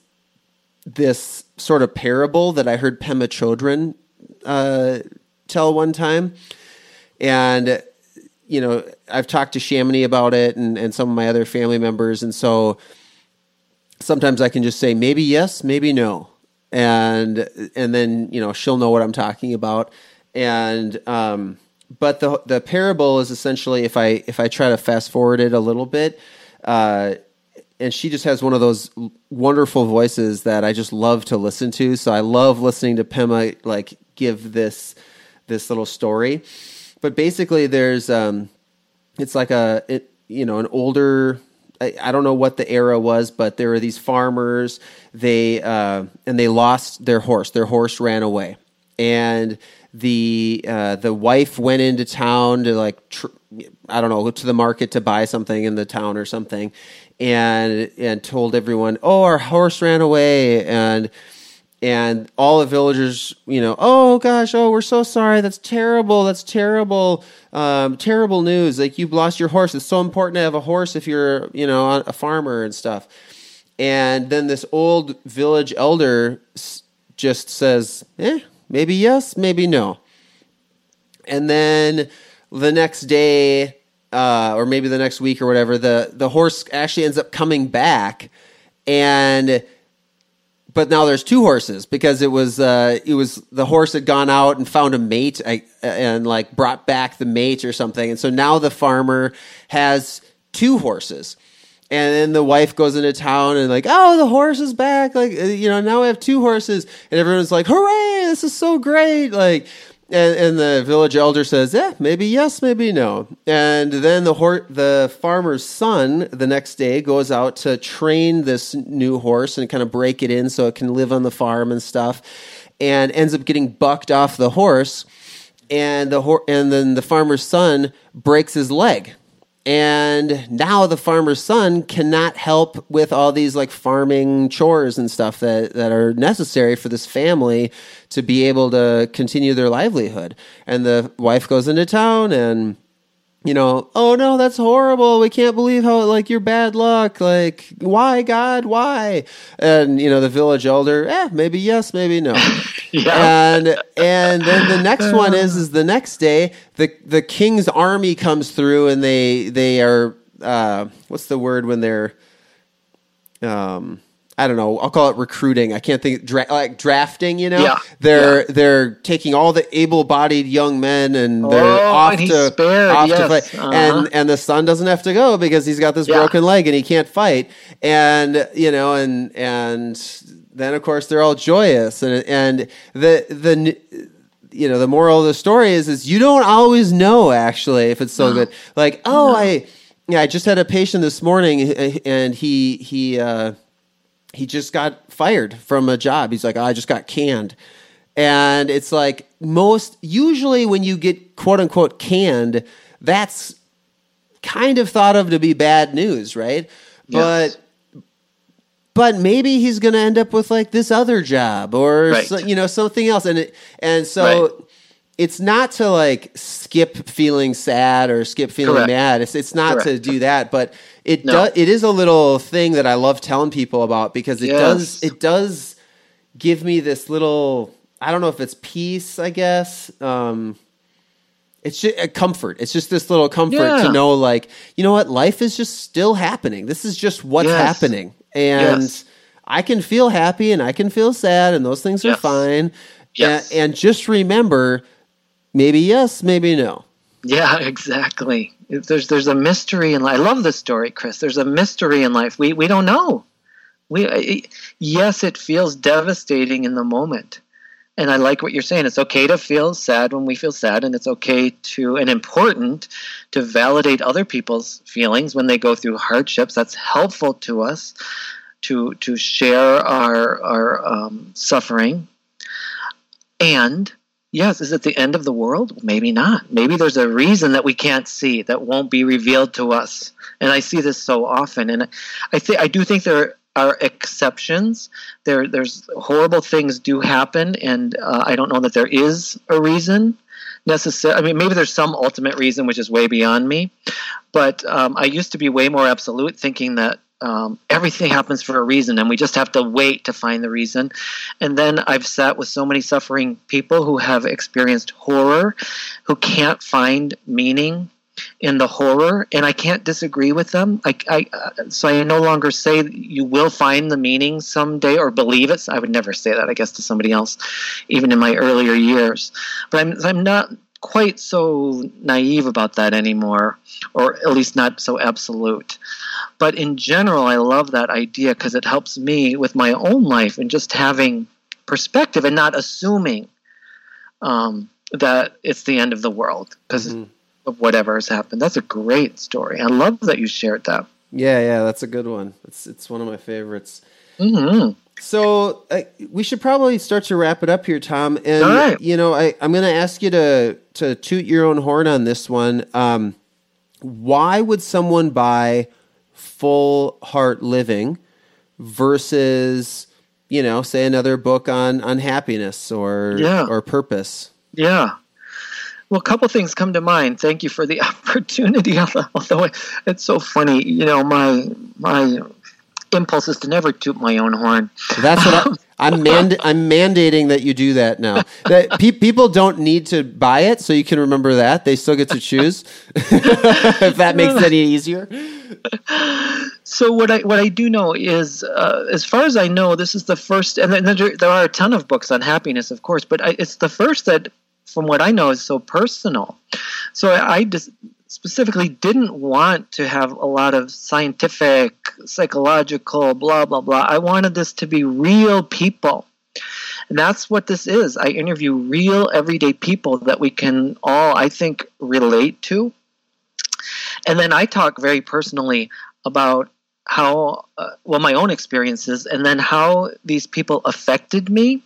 this sort of parable that i heard pema chodron uh, tell one time. And you know i've talked to Chamonix about it and, and some of my other family members. And so sometimes I can just say maybe yes, maybe no, and and then you know she'll know what I'm talking about. And um, but the the parable is essentially if I if I try to fast forward it a little bit, uh, and she just has one of those wonderful voices that I just love to listen to. So I love listening to Pema like give this this little story. But basically, there's um, it's like a it, you know an older I, don't know what the era was but there were these farmers they uh, and they lost their horse their horse ran away. And the uh, the wife went into town to like tr- I don't know to the market to buy something in the town or something and and told everyone oh our horse ran away. And and all the villagers, you know, oh gosh, oh we're so sorry, that's terrible, that's terrible, um, terrible news. Like you've lost your horse. It's so important to have a horse if you're, you know, a farmer and stuff. And then this old village elder just says, eh, maybe yes, maybe no. And then the next day, uh, or maybe the next week or whatever, the the horse actually ends up coming back, and but now there's two horses because it was uh, it was the horse had gone out and found a mate and like brought back the mate or something, and so now the farmer has two horses. And then the wife goes into town and like, oh, the horse is back! Like, uh, you know, now we have two horses, and everyone's like, hooray! This is so great! Like, and, and, the village elder says, "Yeah, maybe yes, maybe no." And then the hor- the farmer's son the next day goes out to train this new horse and kind of break it in so it can live on the farm and stuff, and ends up getting bucked off the horse, and the and then the farmer's son breaks his leg and now the farmer's son cannot help with all these like farming chores and stuff that, that are necessary for this family to be able to continue their livelihood. And the wife goes into town and you know, oh no, that's horrible. We can't believe how like your bad luck. Like, why, God, why? And you know, the village elder, eh, maybe yes, maybe no. yeah. And and then the next one is is the next day the the king's army comes through and they they are uh, what's the word when they're um I don't know. I'll call it recruiting. I can't think dra- like drafting. You know, yeah. they're yeah. they're taking all the able-bodied young men and they're oh, off and to spared, off yes. to fight. Uh-huh. And and the son doesn't have to go because he's got this yeah. broken leg and he can't fight. And you know, and and then of course they're all joyous and and the the you know the moral of the story is is you don't always know actually if it's so no. good. Like oh no. I yeah I just had a patient this morning and he he. uh he just got fired from a job. He's like, oh, I just got canned. And it's like most usually when you get quote unquote canned, that's kind of thought of to be bad news, right? Yes. But but maybe he's going to end up with like this other job or right. so, you know something else and it, and so right. It's not to like skip feeling sad or skip feeling Correct. mad. It's it's not Correct. to do that, but it no. does it is a little thing that I love telling people about because it yes. does it does give me this little I don't know if it's peace, I guess. Um, it's just a comfort. It's just this little comfort yeah. to know, like, you know what, life is just still happening. This is just what's yes. happening, and yes. I can feel happy and I can feel sad, and those things are fine. And just remember, maybe yes, maybe no. Yeah, exactly. There's there's a mystery in life. I love this story, Chris. There's a mystery in life. We we don't know. We yes, it feels devastating in the moment. And I like what you're saying. It's okay to feel sad when we feel sad, and it's okay to and important to validate other people's feelings when they go through hardships. That's helpful to us to to share our our um, suffering. And yes, is it the end of the world? Maybe not. Maybe there's a reason that we can't see that won't be revealed to us. And I see this so often. And I think I do think there are exceptions. There, there's horrible things do happen, and uh, I don't know that there is a reason necessary. I mean, maybe there's some ultimate reason which is way beyond me, but um, I used to be way more absolute, thinking that um, everything happens for a reason and we just have to wait to find the reason. And then i've sat with so many suffering people who have experienced horror who can't find meaning in the horror and i can't disagree with them. I, I uh, so i no longer say you will find the meaning someday or believe it. I would never say that i guess to somebody else even in my earlier years. But i'm, I'm not quite so naive about that anymore, or at least not so absolute. But in general, I love that idea because it helps me with my own life and just having perspective and not assuming um, that it's the end of the world because mm-hmm. of whatever has happened. That's a great story. I love that you shared that. Yeah, yeah, that's a good one. It's it's one of my favorites. Mm-hmm. So uh, we should probably start to wrap it up here, Tom. And you know, I, I'm going to ask you to to toot your own horn on this one. Um, why would someone buy Full Heart Living versus you know, say another book on on happiness or Yeah. or purpose. Yeah. Well, a couple things come to mind. Thank you for the opportunity. Although it's so funny, you know, my my impulse is to never toot my own horn. That's what I, um, I'm mand- I'm mandating that you do that now. That pe- people don't need to buy it, so you can remember that they still get to choose. if that makes it any easier. So what I what I do know is, uh, as far as I know, this is the first, and then there, there are a ton of books on happiness, of course, but I, it's the first that, from what I know, is so personal. So I, I just specifically didn't want to have a lot of scientific, psychological, blah blah blah. I wanted this to be real people. And that's what this is. I interview real everyday people that we can all, I think, relate to. And then I talk very personally about how, uh, well, my own experiences, and then how these people affected me.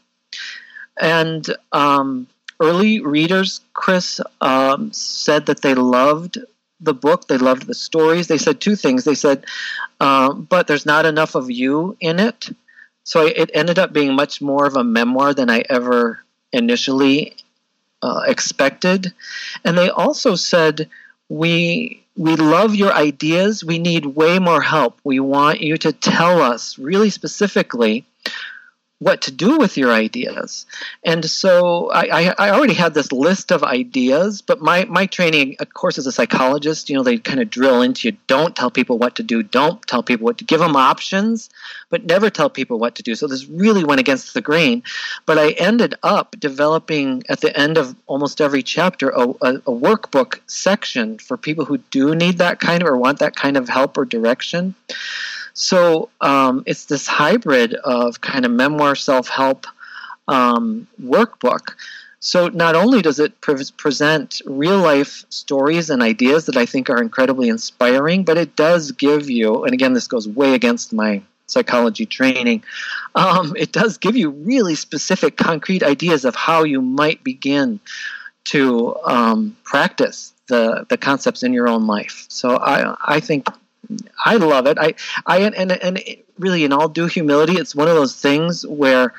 And um, early readers, Chris, um, said that they loved the book, they loved the stories. They said two things. They said, um, but there's not enough of you in it. So it ended up being much more of a memoir than I ever initially uh, expected. And they also said, we we love your ideas. We need way more help. We want you to tell us really specifically what to do with your ideas. And so I, I, already had this list of ideas, but my, my training, of course, as a psychologist, you know, they kind of drill into you don't tell people what to do, don't tell people what to give them options, but never tell people what to do. So this really went against the grain. But I ended up developing at the end of almost every chapter a, a, a workbook section for people who do need that kind of or want that kind of help or direction. So um, it's this hybrid of kind of memoir self help um, workbook. So not only does it pre- present real life stories and ideas that I think are incredibly inspiring, but it does give you, and again, this goes way against my psychology training, um, it does give you really specific, concrete ideas of how you might begin to um, practice the, the concepts in your own life. So I, I think I love it. I, I, and, and really, in all due humility, it's one of those things where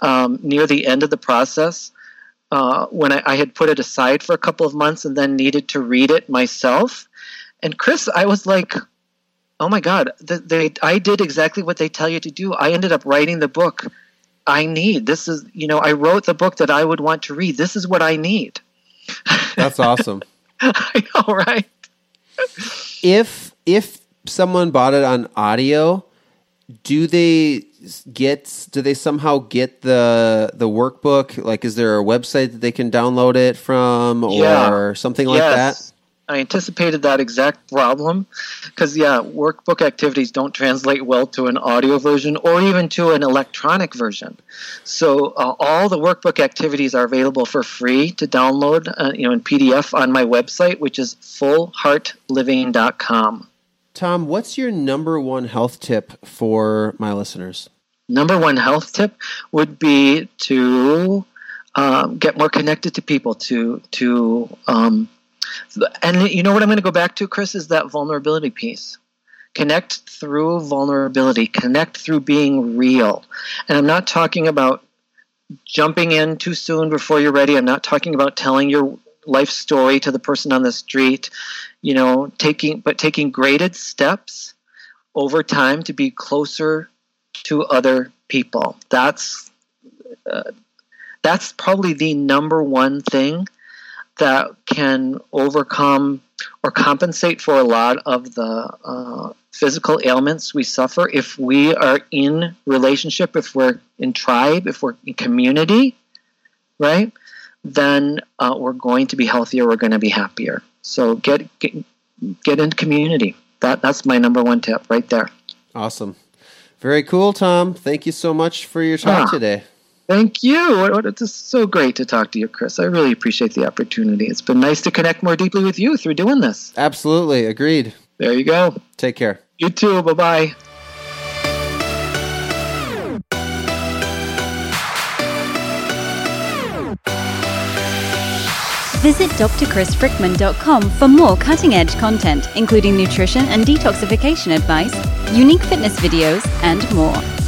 um, near the end of the process, uh, when I, I, had put it aside for a couple of months and then needed to read it myself, and Chris, I was like, "Oh my God, they, they, I did exactly what they tell you to do. I ended up writing the book I need. This is, you know, I wrote the book that I would want to read. This is what I need." That's awesome. I know, right? If if someone bought it on audio, do they get do they somehow get the the workbook? Like is there a website that they can download it from or Yeah. something like yes. that? I anticipated that exact problem because, yeah, workbook activities don't translate well to an audio version or even to an electronic version. So uh, all the workbook activities are available for free to download, uh, you know, in PDF on my website, which is fullheartliving.com. Tom, what's your number one health tip for my listeners? Number one health tip would be to um, get more connected to people, to to um, and you know what I'm going to go back to, Chris, is that vulnerability piece. Connect through vulnerability, connect through being real. And I'm not talking about jumping in too soon before you're ready. I'm not talking about telling your life story to the person on the street, you know, taking but taking graded steps over time to be closer to other people. That's uh, that's probably the number one thing that can overcome or compensate for a lot of the uh, physical ailments we suffer if we are in relationship, if we're in tribe, if we're in community, right? Then uh, we're going to be healthier. We're going to be happier. So get get, get into community. That that's my number one tip right there. Awesome. Very cool, Tom. Thank you so much for your time Ah. today. Thank you. It's so great to talk to you, Chris. I really appreciate the opportunity. It's been nice to connect more deeply with you through doing this. Absolutely. Agreed. There you go. Take care. You too. Bye bye. Visit drchrisfrickman.com for more cutting edge content, including nutrition and detoxification advice, unique fitness videos, and more.